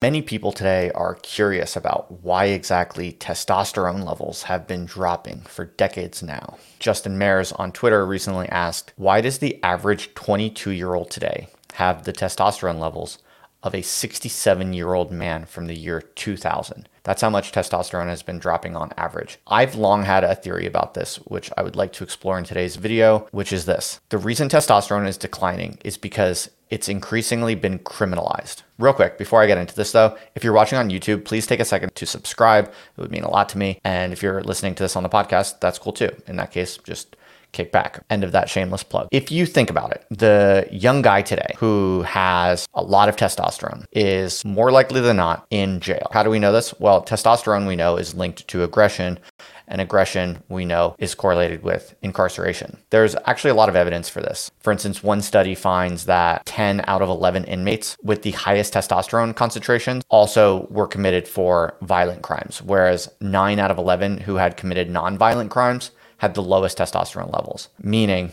Many people today are curious about why exactly testosterone levels have been dropping for decades now. Justin Mares on Twitter recently asked, Why does the average 22 year old today have the testosterone levels of a 67 year old man from the year 2000? That's how much testosterone has been dropping on average. I've long had a theory about this, which I would like to explore in today's video, which is this. The reason testosterone is declining is because it's increasingly been criminalized. Real quick, before I get into this though, if you're watching on YouTube, please take a second to subscribe. It would mean a lot to me. And if you're listening to this on the podcast, that's cool too. In that case, just kick back. End of that shameless plug. If you think about it, the young guy today who has a lot of testosterone is more likely than not in jail. How do we know this? Well, testosterone we know is linked to aggression and aggression we know is correlated with incarceration. There's actually a lot of evidence for this. For instance, one study finds that 10 out of 11 inmates with the highest testosterone concentrations also were committed for violent crimes, whereas 9 out of 11 who had committed non-violent crimes had the lowest testosterone levels, meaning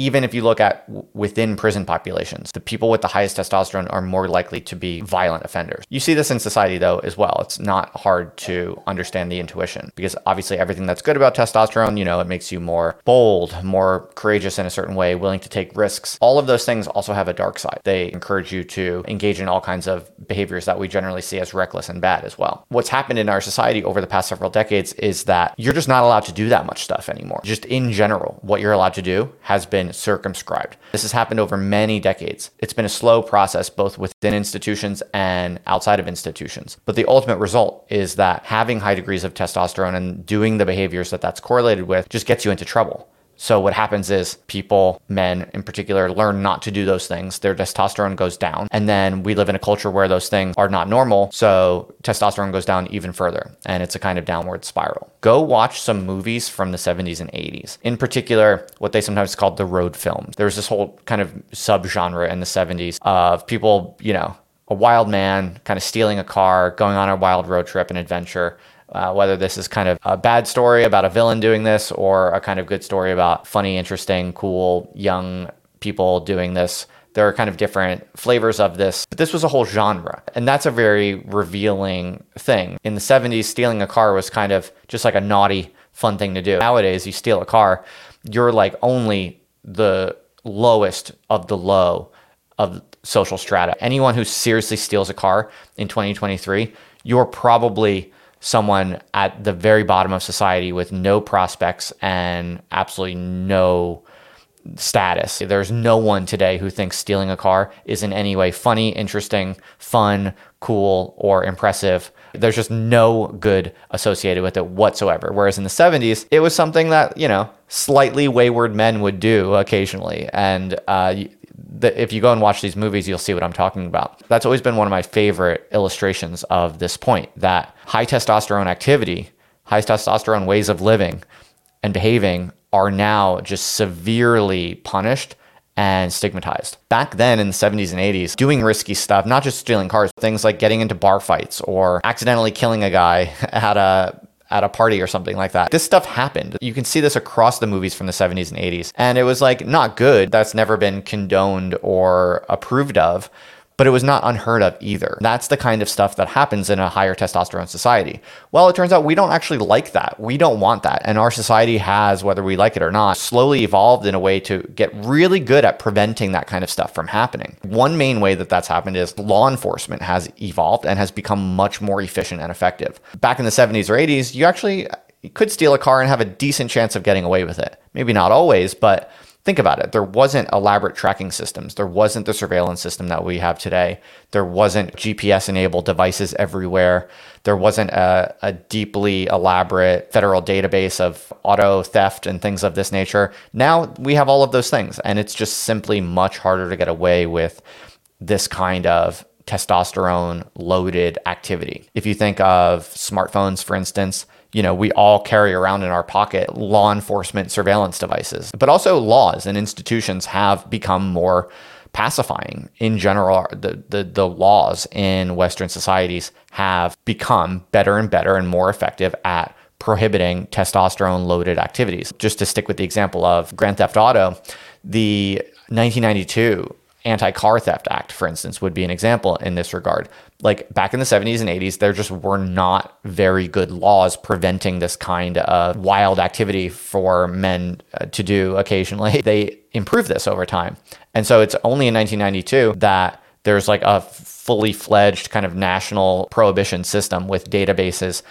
even if you look at within prison populations, the people with the highest testosterone are more likely to be violent offenders. You see this in society though as well. It's not hard to understand the intuition because obviously everything that's good about testosterone, you know, it makes you more bold, more courageous in a certain way, willing to take risks. All of those things also have a dark side. They encourage you to engage in all kinds of behaviors that we generally see as reckless and bad as well. What's happened in our society over the past several decades is that you're just not allowed to do that much stuff anymore. Just in general, what you're allowed to do has been circumscribed. This has happened over many decades. It's been a slow process, both within institutions and outside of institutions. But the ultimate result is that having high degrees of testosterone and doing the behaviors that that's correlated with just gets you into trouble. So what happens is people, men in particular, learn not to do those things. Their testosterone goes down. And then we live in a culture where those things are not normal. So testosterone goes down even further. And it's a kind of downward spiral. Go watch some movies from the 70s and 80s. In particular, what they sometimes called the road films. There was this whole kind of subgenre in the 70s of people, you know, a wild man kind of stealing a car, going on a wild road trip and adventure uh, whether this is kind of a bad story about a villain doing this or a kind of good story about funny, interesting, cool, young people doing this. There are kind of different flavors of this, but this was a whole genre. And that's a very revealing thing. In the 70s, stealing a car was kind of just like a naughty, fun thing to do. Nowadays, you steal a car, you're like only the lowest of the low of social strata. Anyone who seriously steals a car in 2023, you're probably someone at the very bottom of society with no prospects and absolutely no status. There's no one today who thinks stealing a car is in any way funny, interesting, fun, cool, or impressive. There's just no good associated with it whatsoever. Whereas in the 70s, it was something that, you know, slightly wayward men would do occasionally. And uh, if you go and watch these movies, you'll see what I'm talking about. That's always been one of my favorite illustrations of this point that high testosterone activity, high testosterone ways of living and behaving are now just severely punished and stigmatized. Back then in the 70s and 80s, doing risky stuff, not just stealing cars, things like getting into bar fights or accidentally killing a guy at a at a party or something like that. This stuff happened. You can see this across the movies from the 70s and 80s. And it was like not good. That's never been condoned or approved of but it was not unheard of either. That's the kind of stuff that happens in a higher testosterone society. Well, it turns out we don't actually like that. We don't want that. And our society has, whether we like it or not, slowly evolved in a way to get really good at preventing that kind of stuff from happening. One main way that that's happened is law enforcement has evolved and has become much more efficient and effective. Back in the 70s or 80s, you actually could steal a car and have a decent chance of getting away with it. Maybe not always, but think about it. There wasn't elaborate tracking systems. There wasn't the surveillance system that we have today. There wasn't GPS enabled devices everywhere. There wasn't a, a, deeply elaborate federal database of auto theft and things of this nature. Now we have all of those things, and it's just simply much harder to get away with this kind of testosterone loaded activity. If you think of smartphones, for instance, you know, we all carry around in our pocket law enforcement surveillance devices, but also laws and institutions have become more pacifying in general. The, the the laws in western societies have become better and better and more effective at prohibiting testosterone loaded activities. Just to stick with the example of grand theft auto the 1992 anti-car theft act for instance would be an example in this regard like back in the 70s and 80s, there just were not very good laws preventing this kind of wild activity for men uh, to do occasionally. They improved this over time. And so it's only in 1992 that there's like a fully fledged kind of national prohibition system with databases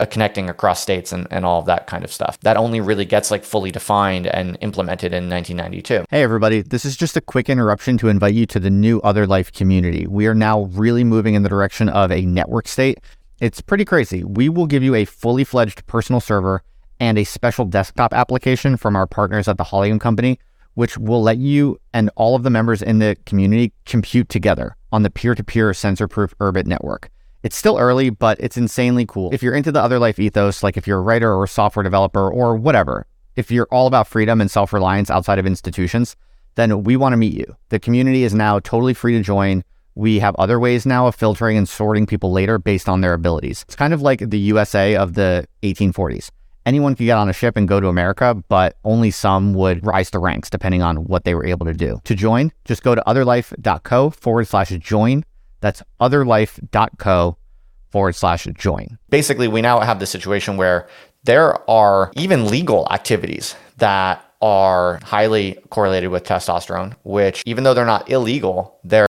uh, connecting across states and, and all of that kind of stuff. That only really gets like fully defined and implemented in 1992. Hey, everybody. This is just a quick interruption to invite you to the new Other Life community. We are now really moving in the direction of a network state. It's pretty crazy. We will give you a fully fledged personal server and a special desktop application from our partners at the Holium Company, which will let you and all of the members in the community compute together on the peer to peer censor proof Urbit network. It's still early, but it's insanely cool. If you're into the other life ethos, like if you're a writer or a software developer or whatever, if you're all about freedom and self reliance outside of institutions, then we want to meet you. The community is now totally free to join. We have other ways now of filtering and sorting people later based on their abilities. It's kind of like the USA of the 1840s. Anyone could get on a ship and go to America, but only some would rise to ranks depending on what they were able to do. To join, just go to otherlife.co forward slash join that's otherlife.co forward slash join. Basically, we now have the situation where there are even legal activities that are highly correlated with testosterone, which even though they're not illegal, they're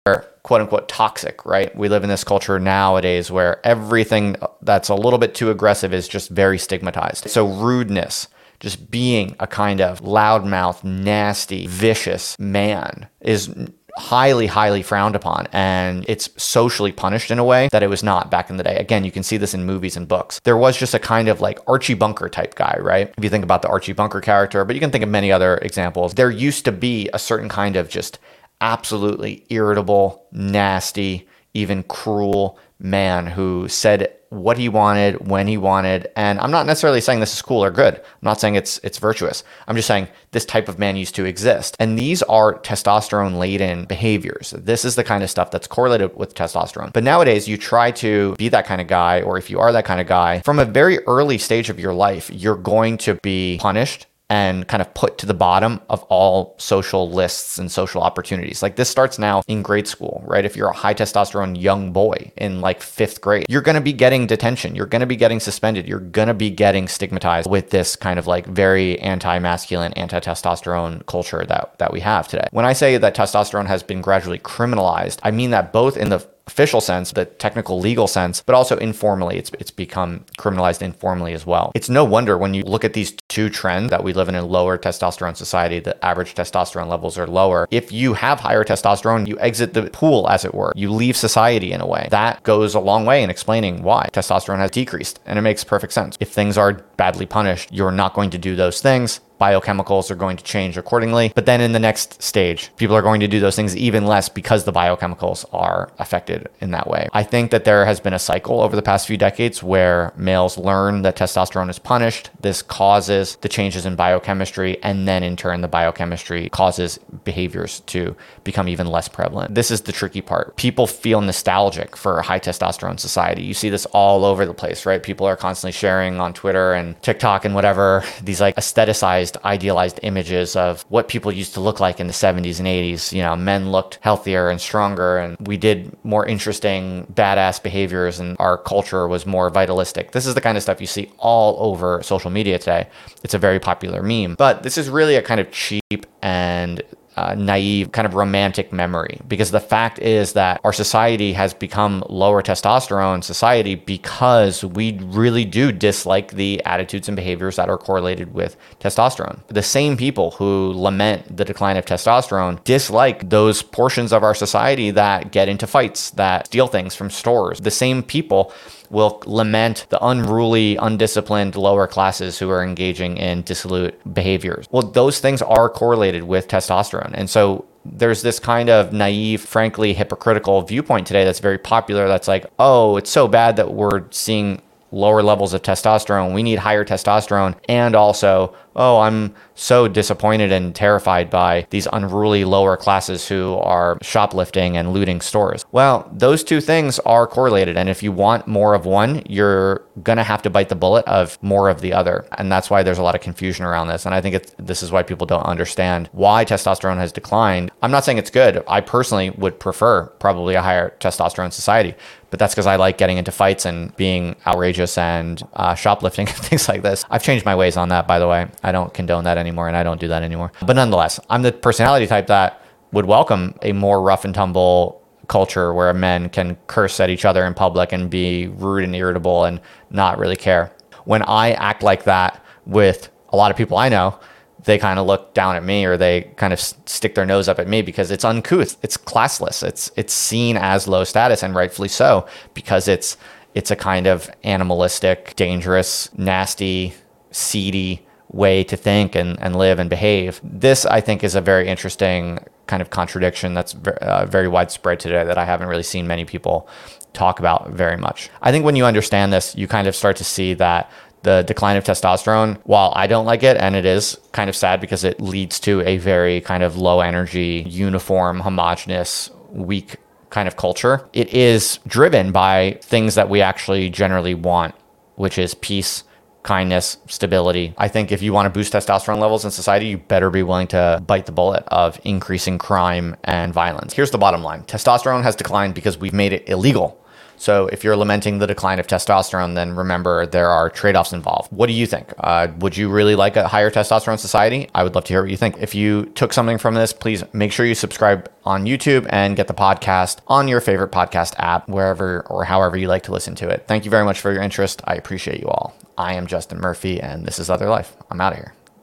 quote unquote toxic, right? We live in this culture nowadays where everything that's a little bit too aggressive is just very stigmatized. So, rudeness, just being a kind of loudmouth, nasty, vicious man is highly, highly frowned upon. And it's socially punished in a way that it was not back in the day. Again, you can see this in movies and books. There was just a kind of like Archie Bunker type guy, right? If you think about the Archie Bunker character, but you can think of many other examples. There used to be a certain kind of just absolutely irritable, nasty, even cruel man who said what he wanted when he wanted. And i'm not necessarily saying this is cool or good. I'm not saying it's it's virtuous. I'm just saying this type of man used to exist. And these are testosterone laden behaviors. This is the kind of stuff that's correlated with testosterone. But nowadays you try to be that kind of guy or if you are that kind of guy from a very early stage of your life you're going to be punished and kind of put to the bottom of all social lists and social opportunities. Like this starts now in grade school, right? If you're a high testosterone young boy in like fifth grade, you're going to be getting detention. You're going to be getting suspended. You're going to be getting stigmatized with this kind of like very anti masculine, anti testosterone culture that, that we have today. When I say that testosterone has been gradually criminalized, I mean that both in the official sense, the technical legal sense, but also informally. It's it's become criminalized informally as well. It's no wonder when you look at these two trends that we live in a lower testosterone society, the average testosterone levels are lower. If you have higher testosterone, you exit the pool as it were. You leave society in a way. That goes a long way in explaining why testosterone has decreased and it makes perfect sense. If things are badly punished, you're not going to do those things biochemicals are going to change accordingly. But then in the next stage, people are going to do those things even less because the biochemicals are affected in that way. I think that there has been a cycle over the past few decades where males learn that testosterone is punished. This causes the changes in biochemistry, and then in turn, the biochemistry causes behaviors to become even less prevalent. This is the tricky part. People feel nostalgic for a high testosterone society. You see this all over the place, right? People are constantly sharing on Twitter and TikTok and whatever these like aestheticized idealized images of what people used to look like in the 70s and 80s. You know, men looked healthier and stronger, and we did more interesting, badass behaviors, and our culture was more vitalistic. This is the kind of stuff you see all over social media today. It's a very popular meme, but this is really a kind of cheap and uh, naive kind of romantic memory because the fact is that our society has become lower testosterone society because we really do dislike the attitudes and behaviors that are correlated with testosterone. The same people who lament the decline of testosterone dislike those portions of our society that get into fights, that steal things from stores. The same people will lament the unruly, undisciplined lower classes who are engaging in dissolute behaviors. Well, those things are correlated with testosterone. And so there's this kind of naive, frankly hypocritical viewpoint today that's very popular that's like, oh, it's so bad that we're seeing lower levels of testosterone. We need higher testosterone. And also, oh, I'm so disappointed and terrified by these unruly lower classes who are shoplifting and looting stores. Well, those two things are correlated. And if you want more of one, you're going to have to bite the bullet of more of the other. And that's why there's a lot of confusion around this. And I think this is why people don't understand why testosterone has declined. I'm not saying it's good. I personally would prefer probably a higher testosterone society. But that's because I like getting into fights and being outrageous and uh, shoplifting and things like this. I've changed my ways on that, by the way. I don't condone that anymore and I don't do that anymore. But nonetheless, I'm the personality type that would welcome a more rough and tumble culture where men can curse at each other in public and be rude and irritable and not really care. When I act like that with a lot of people I know, they kind of look down at me or they kind of stick their nose up at me because it's uncouth, it's classless, it's it's seen as low status and rightfully so because it's it's a kind of animalistic, dangerous, nasty, seedy way to think and, and live and behave. This, I think, is a very interesting kind of contradiction that's uh, very widespread today that I haven't really seen many people talk about very much. I think when you understand this, you kind of start to see that the decline of testosterone, while I don't like it, and it is kind of sad because it leads to a very kind of low energy, uniform, homogenous, weak kind of culture, it is driven by things that we actually generally want, which is peace, kindness, stability. I think if you want to boost testosterone levels in society, you better be willing to bite the bullet of increasing crime and violence. Here's the bottom line testosterone has declined because we've made it illegal so if you're lamenting the decline of testosterone, then remember there are trade offs involved. What do you think? Uh, would you really like a higher testosterone society? I would love to hear what you think. If you took something from this, please make sure you subscribe on YouTube and get the podcast on your favorite podcast app, wherever or however you like to listen to it. Thank you very much for your interest. I appreciate you all. I am Justin Murphy, and this is Other Life. I'm out of here.